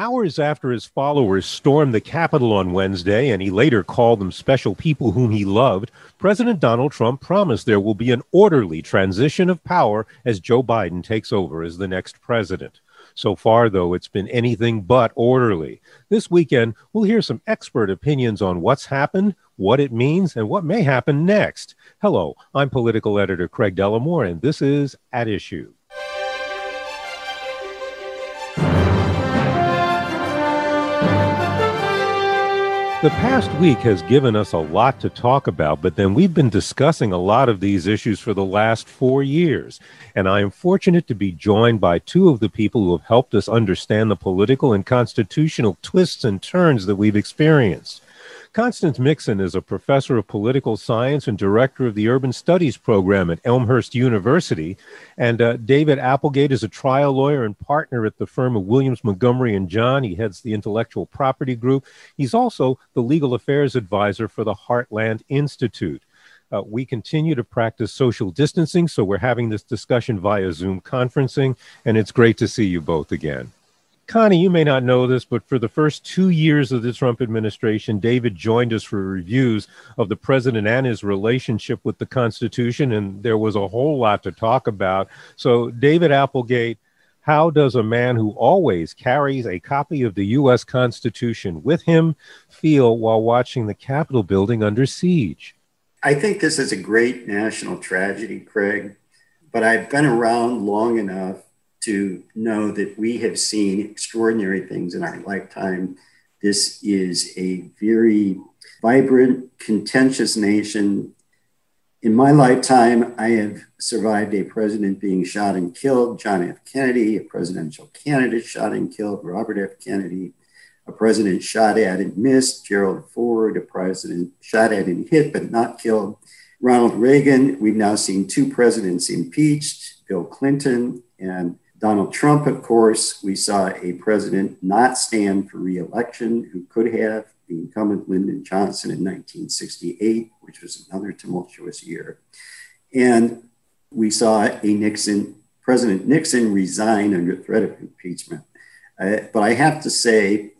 Hours after his followers stormed the Capitol on Wednesday and he later called them special people whom he loved, President Donald Trump promised there will be an orderly transition of power as Joe Biden takes over as the next president. So far, though, it's been anything but orderly. This weekend, we'll hear some expert opinions on what's happened, what it means, and what may happen next. Hello, I'm political editor Craig Dellimore, and this is At Issue. The past week has given us a lot to talk about, but then we've been discussing a lot of these issues for the last four years. And I am fortunate to be joined by two of the people who have helped us understand the political and constitutional twists and turns that we've experienced. Constance Mixon is a professor of political science and director of the Urban Studies program at Elmhurst University. And uh, David Applegate is a trial lawyer and partner at the firm of Williams, Montgomery, and John. He heads the intellectual property group. He's also the legal affairs advisor for the Heartland Institute. Uh, we continue to practice social distancing, so we're having this discussion via Zoom conferencing, and it's great to see you both again. Connie, you may not know this, but for the first two years of the Trump administration, David joined us for reviews of the president and his relationship with the Constitution, and there was a whole lot to talk about. So, David Applegate, how does a man who always carries a copy of the U.S. Constitution with him feel while watching the Capitol building under siege? I think this is a great national tragedy, Craig, but I've been around long enough to know that we have seen extraordinary things in our lifetime. This is a very vibrant, contentious nation. In my lifetime, I have survived a president being shot and killed, John F. Kennedy, a presidential candidate shot and killed, Robert F. Kennedy, a president shot at and missed, Gerald Ford, a president shot at and hit but not killed, Ronald Reagan. We've now seen two presidents impeached, Bill Clinton and Donald Trump, of course, we saw a president not stand for reelection who could have, the incumbent Lyndon Johnson in 1968, which was another tumultuous year. And we saw a Nixon, President Nixon resign under threat of impeachment. Uh, but I have to say,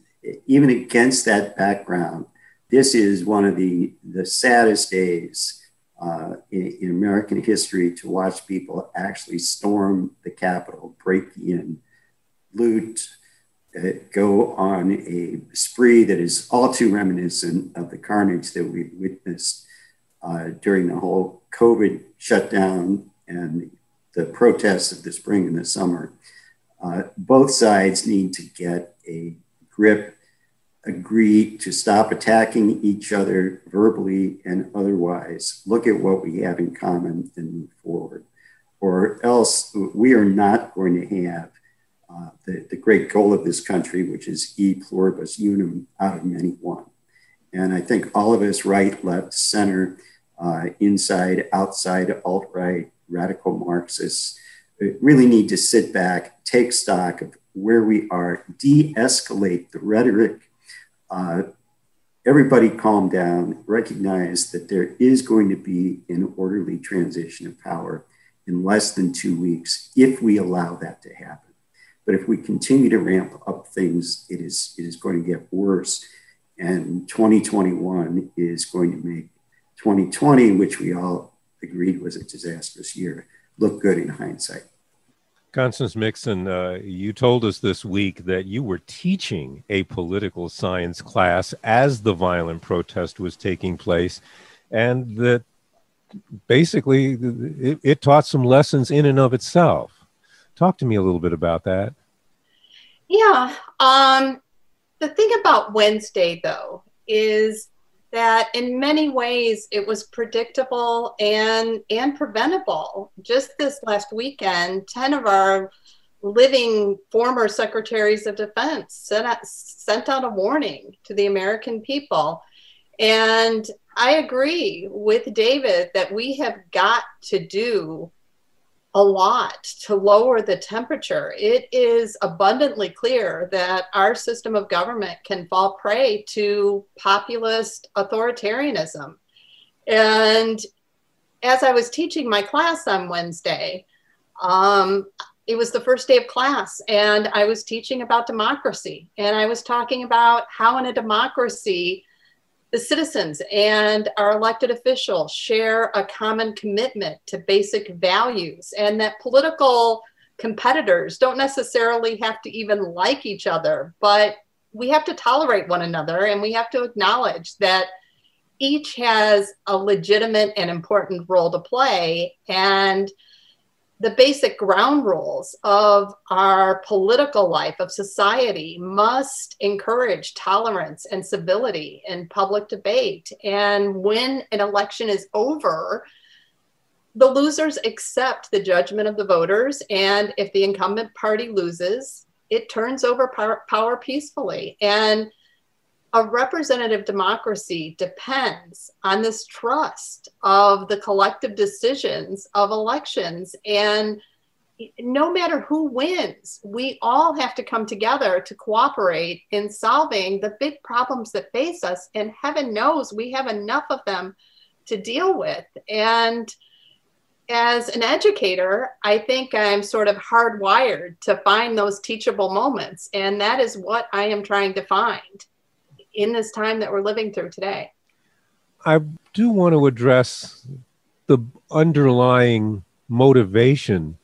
even against that background, this is one of the, the saddest days uh, in, in, American history to watch people actually storm the Capitol, break in, loot, uh, go on a spree that is all too reminiscent of the carnage that we witnessed uh, during the whole COVID shutdown and the protests of the spring and the summer. Uh, both sides need to get a grip agree to stop attacking each other verbally and otherwise, look at what we have in common and move forward. Or else we are not going to have uh, the, the great goal of this country, which is e pluribus unum out of many one. And I think all of us, right, left, center, uh, inside, outside, alt right, radical Marxists, uh, really need to sit back, take stock of where we are, de escalate the rhetoric uh, everybody calm down, recognize that there is going to be an orderly transition of power in less than two weeks if we allow that to happen. But if we continue to ramp up things, it is, it is going to get worse. And 2021 is going to make 2020, which we all agreed was a disastrous year, look good in hindsight. Constance Mixon, uh, you told us this week that you were teaching a political science class as the violent protest was taking place, and that basically it, it taught some lessons in and of itself. Talk to me a little bit about that. Yeah. Um, the thing about Wednesday, though, is that in many ways it was predictable and and preventable. Just this last weekend, 10 of our living former secretaries of defense sent out, sent out a warning to the American people. And I agree with David that we have got to do a lot to lower the temperature. It is abundantly clear that our system of government can fall prey to populist authoritarianism. And as I was teaching my class on Wednesday, um, it was the first day of class, and I was teaching about democracy. And I was talking about how, in a democracy, the citizens and our elected officials share a common commitment to basic values, and that political competitors don't necessarily have to even like each other, but we have to tolerate one another and we have to acknowledge that each has a legitimate and important role to play. And the basic ground rules of our political life of society must encourage tolerance and civility in public debate. And when an election is over the losers accept the judgment of the voters. And if the incumbent party loses it turns over power, power peacefully. And a representative democracy depends on this trust of the collective decisions of elections. And no matter who wins, we all have to come together to cooperate in solving the big problems that face us. And heaven knows we have enough of them to deal with. And as an educator, I think I'm sort of hardwired to find those teachable moments. And that is what I am trying to find in this time that we're living through today. I do want to address the underlying motivation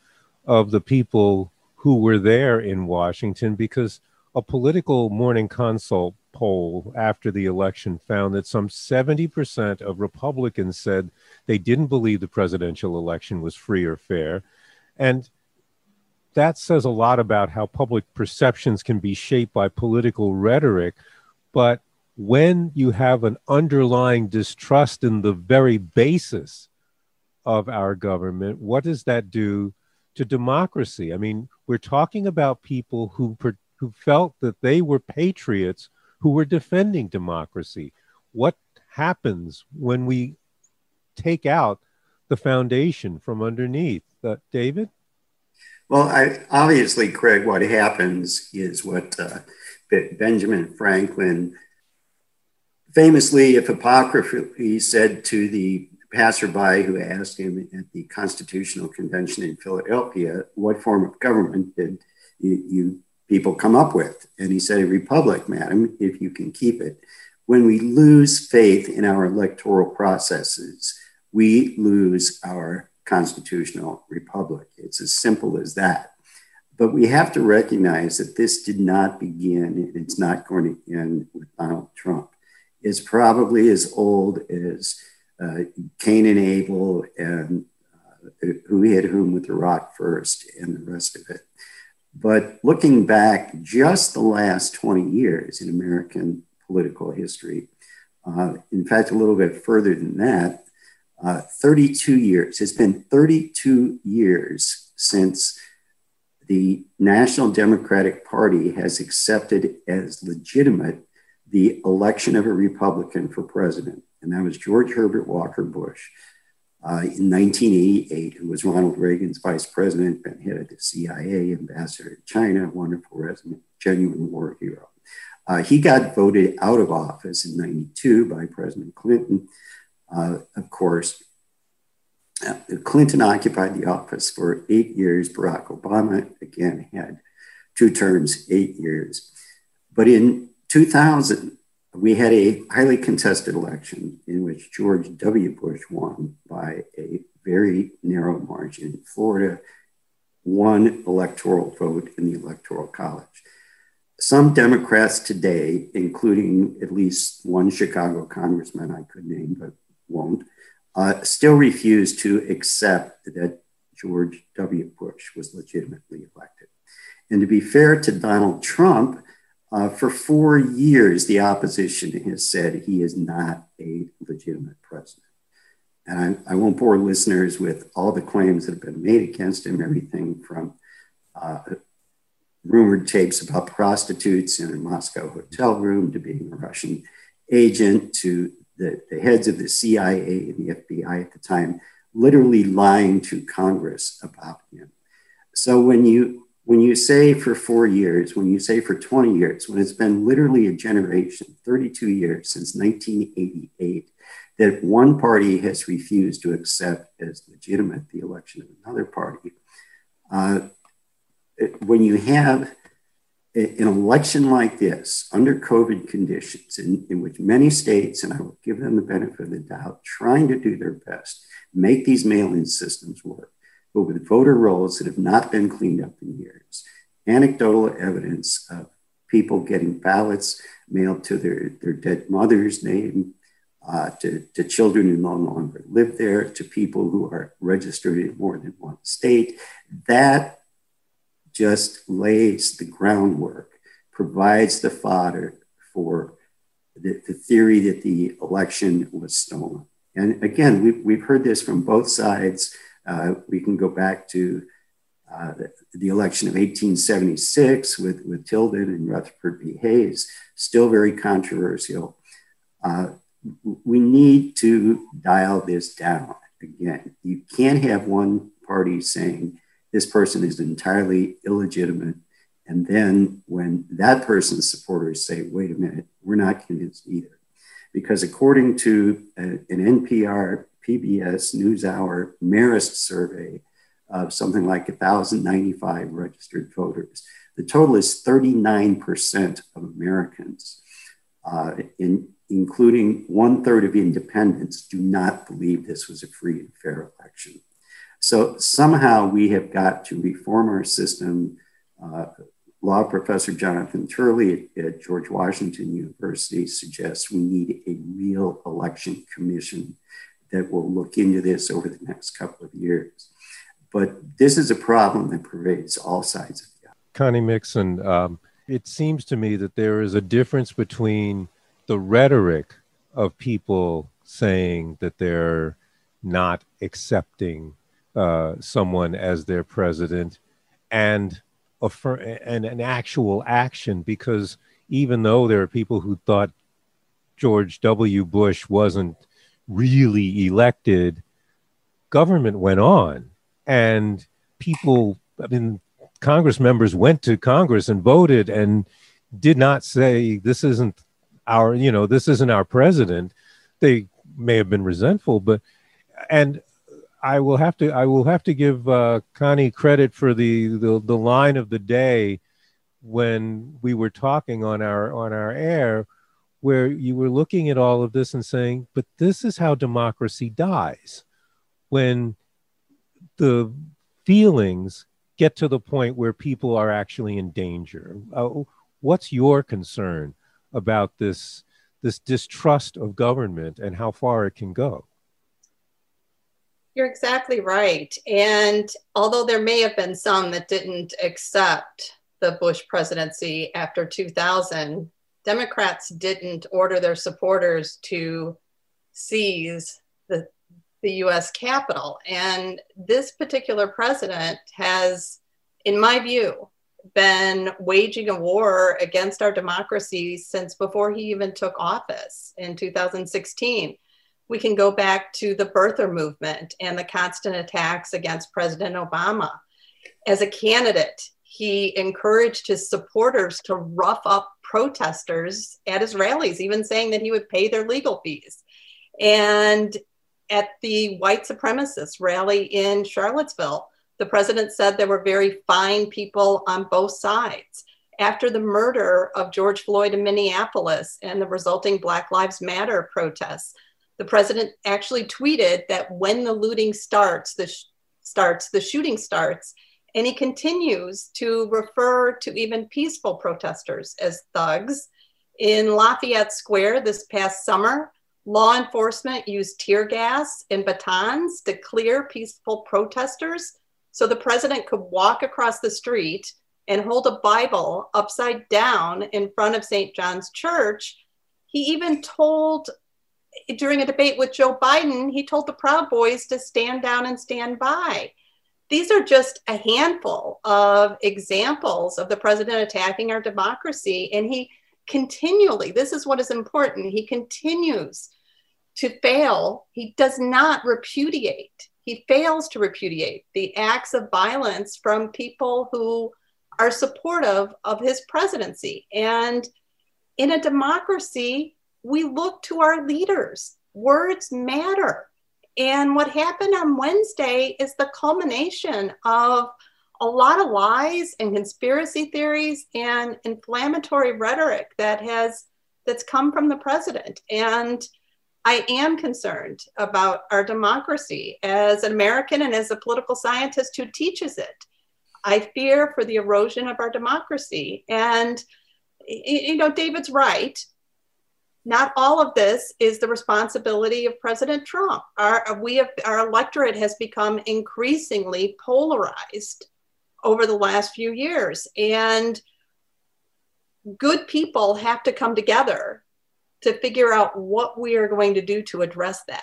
of the people who were there in Washington because a Politico morning consult poll after the election found that some 70% of Republicans said they didn't believe the presidential election was free or fair. And that says a lot about how public perceptions can be shaped by political rhetoric. But when you have an underlying distrust in the very basis of our government, what does that do to democracy? I mean, we're talking about people who who felt that they were patriots who were defending democracy. What happens when we take out the foundation from underneath? Uh, David? Well, I, obviously, Craig, what happens is what uh, Benjamin Franklin famously, if apocryphally, said to the passerby who asked him at the Constitutional Convention in Philadelphia, What form of government did you, you people come up with? And he said, A republic, madam, if you can keep it. When we lose faith in our electoral processes, we lose our constitutional republic. It's as simple as that. But we have to recognize that this did not begin, and it's not going to end with Donald Trump. It's probably as old as uh, Cain and Abel and uh, who hit whom with the rock first and the rest of it. But looking back just the last 20 years in American political history, uh, in fact, a little bit further than that, uh, 32 years. It's been 32 years since the National Democratic Party has accepted as legitimate the election of a Republican for president. And that was George Herbert Walker Bush uh, in 1988, who was Ronald Reagan's vice president, been head of the CIA, ambassador to China, wonderful resident, genuine war hero. Uh, he got voted out of office in 92 by President Clinton. Uh, of course, uh, Clinton occupied the office for eight years. Barack Obama, again, had two terms, eight years. But in 2000, we had a highly contested election in which George W. Bush won by a very narrow margin. Florida, one electoral vote in the Electoral College. Some Democrats today, including at least one Chicago congressman I could name but won't, uh, still refuse to accept that George W. Bush was legitimately elected. And to be fair to Donald Trump, uh, for four years, the opposition has said he is not a legitimate president. And I, I, won't bore listeners with all the claims that have been made against him, everything from uh, rumored tapes about prostitutes in a Moscow hotel room to being a Russian agent to the, the heads of the CIA and the FBI at the time literally lying to Congress about him. So when you when you say for four years, when you say for 20 years, when it's been literally a generation, 32 years since 1988, that one party has refused to accept as legitimate the election of another party, uh, when you have an election like this under COVID conditions, in, in which many states, and I will give them the benefit of the doubt, trying to do their best, make these mail in systems work, but with voter rolls that have not been cleaned up in years, anecdotal evidence of people getting ballots mailed to their, their dead mother's name, uh, to, to children who no longer live there, to people who are registered in more than one state. That just lays the groundwork, provides the fodder for the, the theory that the election was stolen. And again, we've, we've heard this from both sides. Uh, we can go back to uh, the, the, election of 1876 with, with Tilden and Rutherford B. Hayes, still very controversial. Uh, we need to dial this down. Again, you can't have one party saying this person is entirely illegitimate. And then when that person's supporters say, wait a minute, we're not convinced either. Because according to a, an NPR PBS NewsHour Marist survey of something like 1,095 registered voters, the total is 39% of Americans, uh, in, including one third of independents, do not believe this was a free and fair election. So somehow we have got to reform our system. Uh, law professor Jonathan Turley at, at, George Washington University suggests we need a real election commission that will look into this over the next couple of years. But this is a problem that pervades all sides of the Connie Mixon, um, it seems to me that there is a difference between the rhetoric of people saying that they're not accepting uh, someone as their president and affirm and an actual action because even though there are people who thought George W. Bush wasn't really elected, government went on and people, I mean, Congress members went to Congress and voted and did not say, this isn't our, you know, this isn't our president. They may have been resentful, but, and I will have to I will have to give uh, Connie credit for the, the the line of the day when we were talking on our on our air where you were looking at all of this and saying but this is how democracy dies when the feelings get to the point where people are actually in danger uh, what's your concern about this this distrust of government and how far it can go you're exactly right. And although there may have been some that didn't accept the Bush presidency after 2000, Democrats didn't order their supporters to seize the, the US Capitol. And this particular president has, in my view, been waging a war against our democracy since before he even took office in 2016 we can go back to the birther movement and the constant attacks against President Obama. As a candidate, he encouraged his supporters to rough up protesters at his rallies, even saying that he would pay their legal fees. And at the white supremacist rally in Charlottesville, the president said there were very fine people on both sides. After the murder of George Floyd in Minneapolis and the resulting Black Lives Matter protests, the president actually tweeted that when the looting starts, the sh- starts, the shooting starts, And he continues to refer to even peaceful protesters as thugs. In Lafayette Square this past summer, law enforcement used tear gas and batons to clear peaceful protesters so the president could walk across the street and hold a Bible upside down in front of St. John's Church. He even told, during a debate with Joe Biden, he told the Proud Boys to stand down and stand by. These are just a handful of examples of the president attacking our democracy. And he continually, this is what is important, he continues to fail. He does not repudiate, he fails to repudiate the acts of violence from people who are supportive of his presidency. And in a democracy, we look to our leaders. Words matter. And what happened on Wednesday is the culmination of a lot of lies and conspiracy theories and inflammatory rhetoric that has that's come from the president. And I am concerned about our democracy as an American and as a political scientist who teaches it. I fear for the erosion of our democracy. And, you know, David's right not all of this is the responsibility of President Trump. Our, we have, our electorate has become increasingly polarized over the last few years. And good people have to come together to figure out what we are going to do to address that.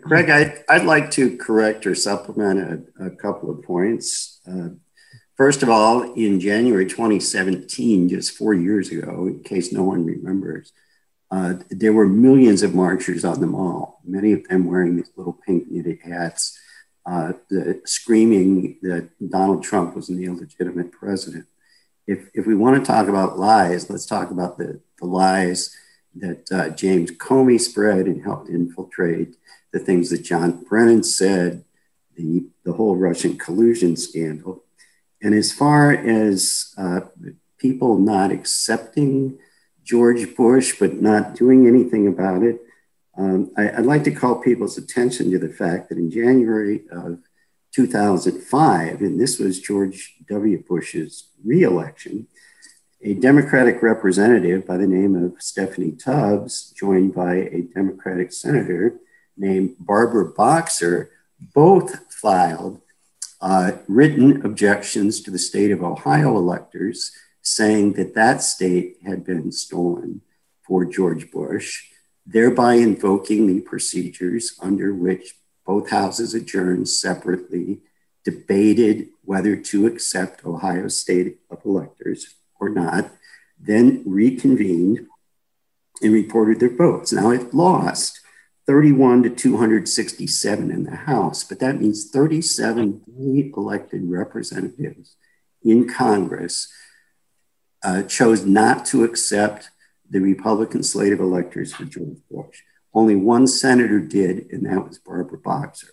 Greg, I, I'd like to correct or supplement a, a couple of points. Uh, First of all, in January 2017, just four years ago, in case no one remembers, uh, there were millions of marchers on the mall, many of them wearing these little pink knitted hats, uh, the, screaming that Donald Trump was an illegitimate president. If, if we want to talk about lies, let's talk about the, the lies that uh, James Comey spread and helped infiltrate, the things that John Brennan said, the, the whole Russian collusion scandal. And as far as uh, people not accepting George Bush, but not doing anything about it, um, I, would like to call people's attention to the fact that in January of 2005, and this was George W. Bush's reelection, a Democratic representative by the name of Stephanie Tubbs, joined by a Democratic senator named Barbara Boxer, both filed uh, written objections to the state of Ohio electors saying that that state had been stolen for George Bush, thereby invoking the procedures under which both houses adjourned separately, debated whether to accept Ohio state of electors or not, then reconvened and reported their votes. Now it lost 31 to 267 in the House, but that means 37 elected representatives in Congress uh, chose not to accept the Republican slate of electors for George Bush. Only one senator did, and that was Barbara Boxer.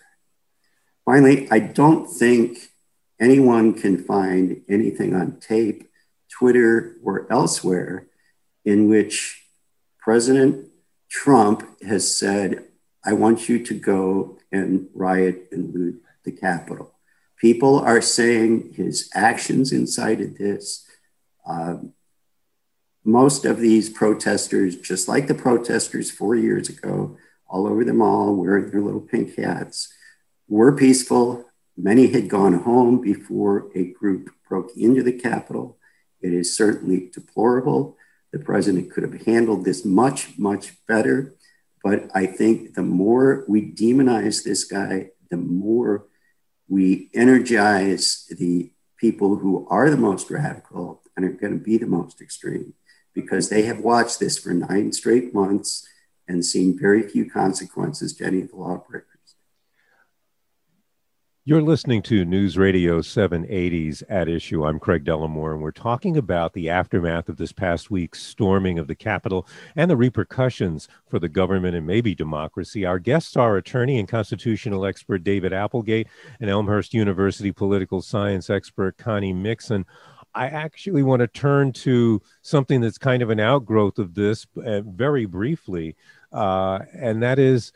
Finally, I don't think anyone can find anything on tape, Twitter, or elsewhere in which President Trump has said, I want you to go and riot and loot the Capitol. People are saying his actions incited this. Um, most of these protesters, just like the protesters four years ago, all over the mall wearing their little pink hats, were peaceful. Many had gone home before a group broke into the Capitol. It is certainly deplorable. The president could have handled this much, much better. But I think the more we demonize this guy, the more we energize the people who are the most radical and are going to be the most extreme because they have watched this for nine straight months and seen very few consequences to any of the lawbreakers. You're listening to News Radio 780's At Issue. I'm Craig Dellimore, and we're talking about the aftermath of this past week's storming of the Capitol and the repercussions for the government and maybe democracy. Our guests are attorney and constitutional expert David Applegate and Elmhurst University political science expert Connie Mixon. I actually want to turn to something that's kind of an outgrowth of this uh, very briefly, uh, and that is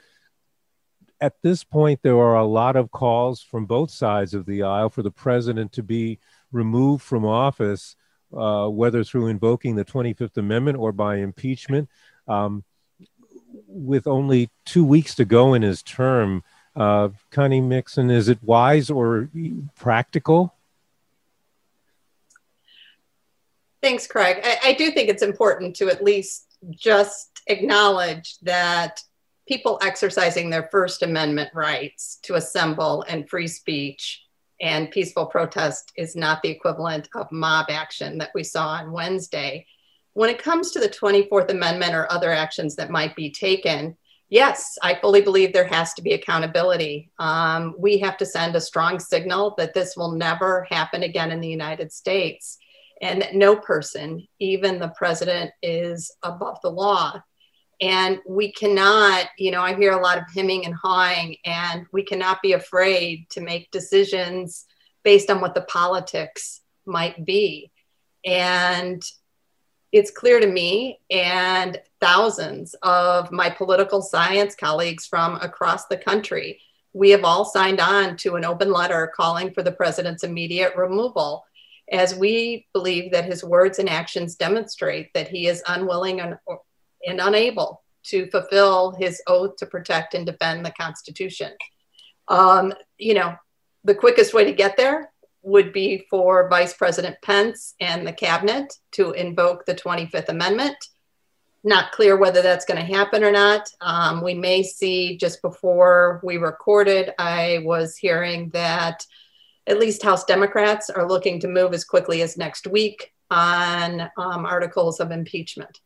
at this point, there are a lot of calls from both sides of the aisle for the president to be removed from office, uh, whether through invoking the 25th Amendment or by impeachment. Um, with only two weeks to go in his term, uh, Connie Mixon, is it wise or practical? Thanks, Craig. I, I do think it's important to at least just acknowledge that people exercising their First Amendment rights to assemble and free speech and peaceful protest is not the equivalent of mob action that we saw on Wednesday. When it comes to the 24th Amendment or other actions that might be taken, yes, I fully believe there has to be accountability. Um, we have to send a strong signal that this will never happen again in the United States and that no person, even the president, is above the law. And we cannot, you know, I hear a lot of hemming and hawing, and we cannot be afraid to make decisions based on what the politics might be. And it's clear to me and thousands of my political science colleagues from across the country. We have all signed on to an open letter calling for the president's immediate removal, as we believe that his words and actions demonstrate that he is unwilling and, and unable to fulfill his oath to protect and defend the Constitution. Um, you know, the quickest way to get there would be for Vice President Pence and the cabinet to invoke the 25th Amendment. Not clear whether that's going to happen or not. Um, we may see just before we recorded, I was hearing that at least House Democrats are looking to move as quickly as next week on um, articles of impeachment.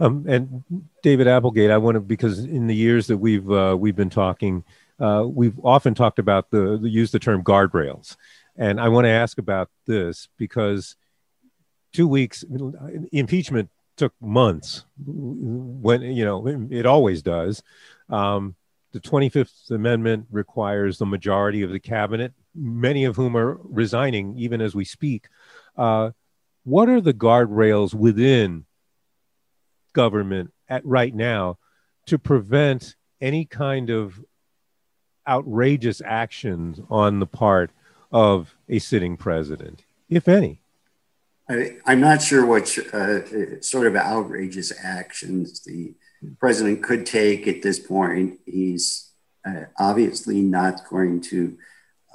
Um, and David Applegate, I want to because in the years that we've uh, we've been talking, uh, we've often talked about the, the use the term guardrails, and I want to ask about this because two weeks impeachment took months when you know it always does. Um, the 25th Amendment requires the majority of the cabinet, many of whom are resigning even as we speak. Uh, what are the guardrails within government at right now to prevent any kind of outrageous actions on the part of a sitting president, if any? I, am not sure what uh, sort of outrageous actions the president could take at this point. He's uh, obviously not going to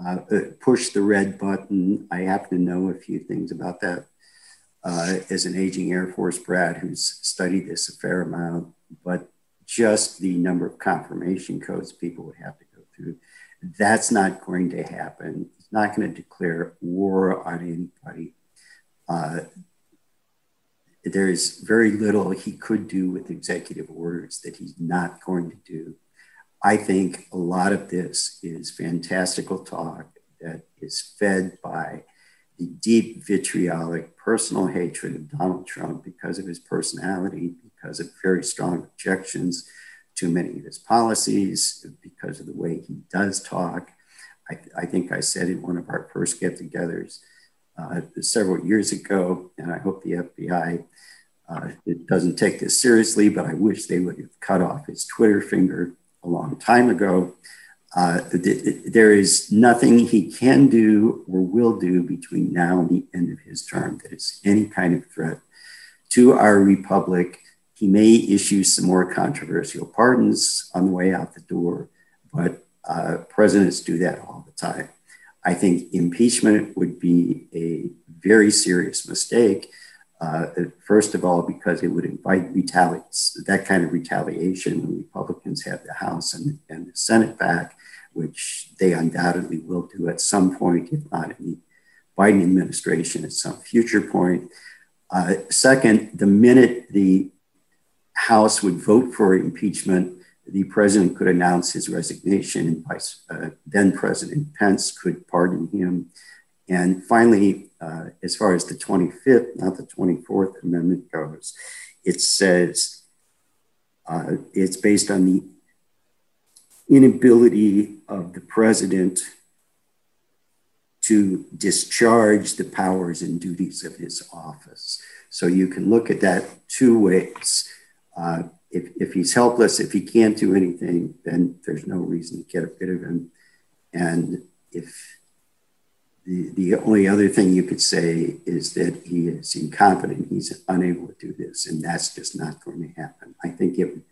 uh, uh push the red button. I happen to know a few things about that uh, as an aging Air Force brat who's studied this a fair amount, but just the number of confirmation codes people would have to go through, that's not going to happen It's not going to declare war on anybody. Uh, there is very little he could do with executive orders that he's not going to do. I think a lot of this is fantastical talk that is fed by the deep vitriolic personal hatred of Donald Trump because of his personality, because of very strong objections to many of his policies, because of the way he does talk. I, I, think I said in one of our first get togethers uh, several years ago, and I hope the FBI uh, it doesn't take this seriously, but I wish they would have cut off his Twitter finger a long time ago. Uh, th- there is nothing he can do or will do between now and the end of his term that is any kind of threat to our republic. He may issue some more controversial pardons on the way out the door, but uh, presidents do that all the time. I think impeachment would be a very serious mistake. Uh, first of all, because it would invite retaliates, that kind of retaliation Republicans have the House and, and the Senate back, which they undoubtedly will do at some point, if not in the Biden administration at some future point. Uh, second, the minute the House would vote for impeachment, the president could announce his resignation, and Vice, uh, then President Pence could pardon him. And finally, uh, as far as the 25th, not the 24th Amendment goes, it says uh, it's based on the inability of the president to discharge the powers and duties of his office. So you can look at that two ways. Uh, if, if he's helpless, if he can't do anything, then there's no reason to get rid of him. And if the, the only other thing you could say is that he is incompetent, he's unable to do this, and that's just not going to happen. I think it would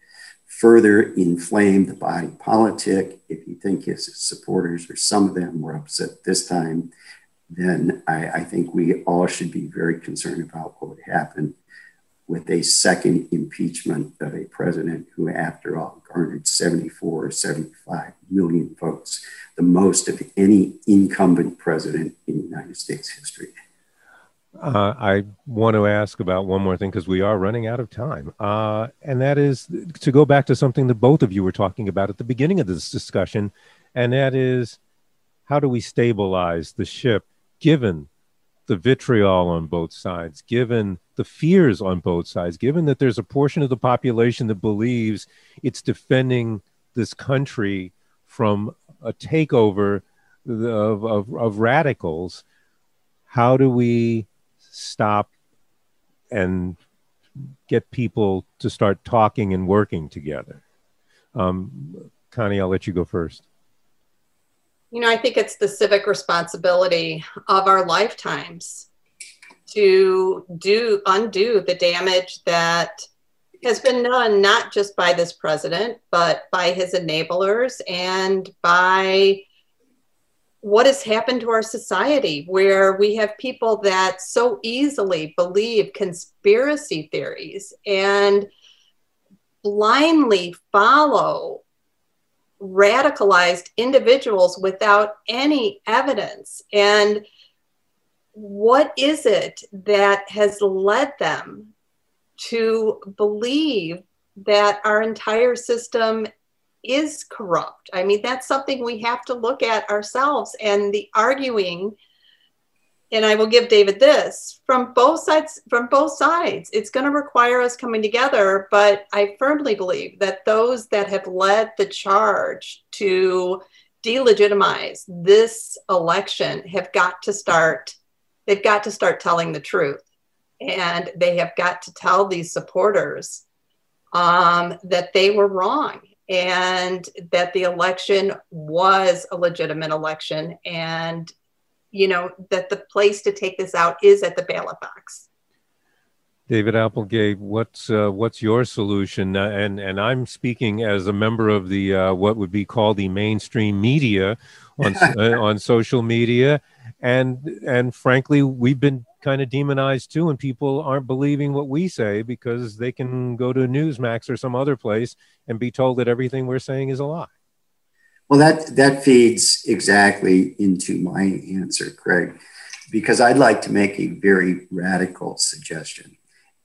further inflame the body politic. If you think his supporters or some of them were upset this time, then I, I think we all should be very concerned about what would happen with a second impeachment of a president who, after all, garnered 74 or 75 million votes, the most of any incumbent president in United States history. Uh, I want to ask about one more thing because we are running out of time. Uh, and that is to go back to something that both of you were talking about at the beginning of this discussion. And that is how do we stabilize the ship given the vitriol on both sides, given the fears on both sides, given that there's a portion of the population that believes it's defending this country from a takeover of, of, of radicals, how do we stop and get people to start talking and working together? Um, Connie, I'll let you go first. You know, I think it's the civic responsibility of our lifetimes to do undo the damage that has been done not just by this president, but by his enablers and by what has happened to our society, where we have people that so easily believe conspiracy theories and blindly follow radicalized individuals without any evidence. And what is it that has led them to believe that our entire system is corrupt? I mean, that's something we have to look at ourselves. And the arguing and I will give David this from both sides. From both sides, it's going to require us coming together. But I firmly believe that those that have led the charge to delegitimize this election have got to start. They've got to start telling the truth, and they have got to tell these supporters um, that they were wrong and that the election was a legitimate election and you know, that the place to take this out is at the ballot box. David Applegate, what's uh, what's your solution? Uh, and and I'm speaking as a member of the uh, what would be called the mainstream media on uh, on social media, and and frankly, we've been kind of demonized too, and people aren't believing what we say because they can go to Newsmax or some other place and be told that everything we're saying is a lie. Well, that, that feeds exactly into my answer, Craig, because I'd like to make a very radical suggestion.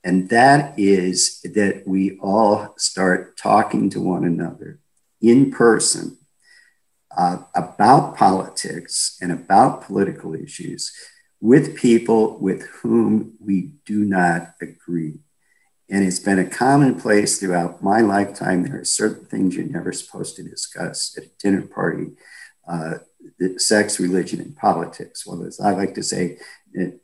And that is that we all start talking to one another in person uh, about politics and about political issues with people with whom we do not agree. And it's been a commonplace throughout my lifetime. There are certain things you're never supposed to discuss at a dinner party uh, sex, religion, and politics. Well, as I like to say, it,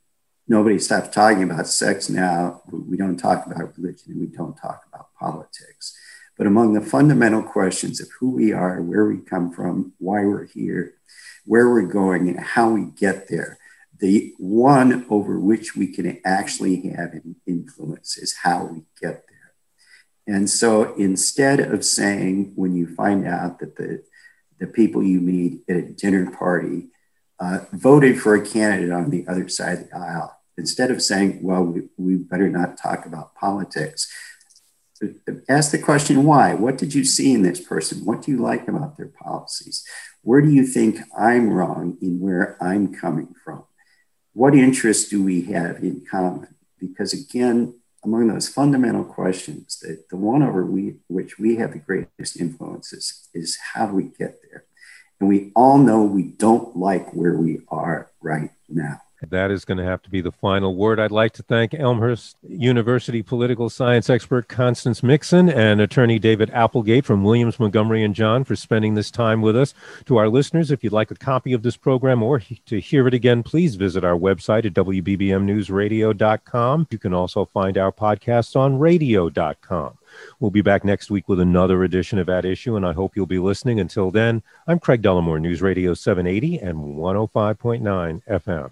nobody stops talking about sex now. We don't talk about religion and we don't talk about politics. But among the fundamental questions of who we are, where we come from, why we're here, where we're going, and how we get there, the one over which we can actually have an influence is how we get there. And so instead of saying, when you find out that the, the people you meet at a dinner party uh, voted for a candidate on the other side of the aisle, instead of saying, well, we, we better not talk about politics, ask the question why? What did you see in this person? What do you like about their policies? Where do you think I'm wrong in where I'm coming from? What interests do we have in common? Because again, among those fundamental questions, that the one over we, which we have the greatest influences is how do we get there. And we all know we don't like where we are right now. That is going to have to be the final word. I'd like to thank Elmhurst University political science expert Constance Mixon and attorney David Applegate from Williams, Montgomery, and John for spending this time with us. To our listeners, if you'd like a copy of this program or to hear it again, please visit our website at WBBMNewsRadio.com. You can also find our podcasts on radio.com. We'll be back next week with another edition of At Issue, and I hope you'll be listening. Until then, I'm Craig Dellimore, News Radio 780 and 105.9 FM.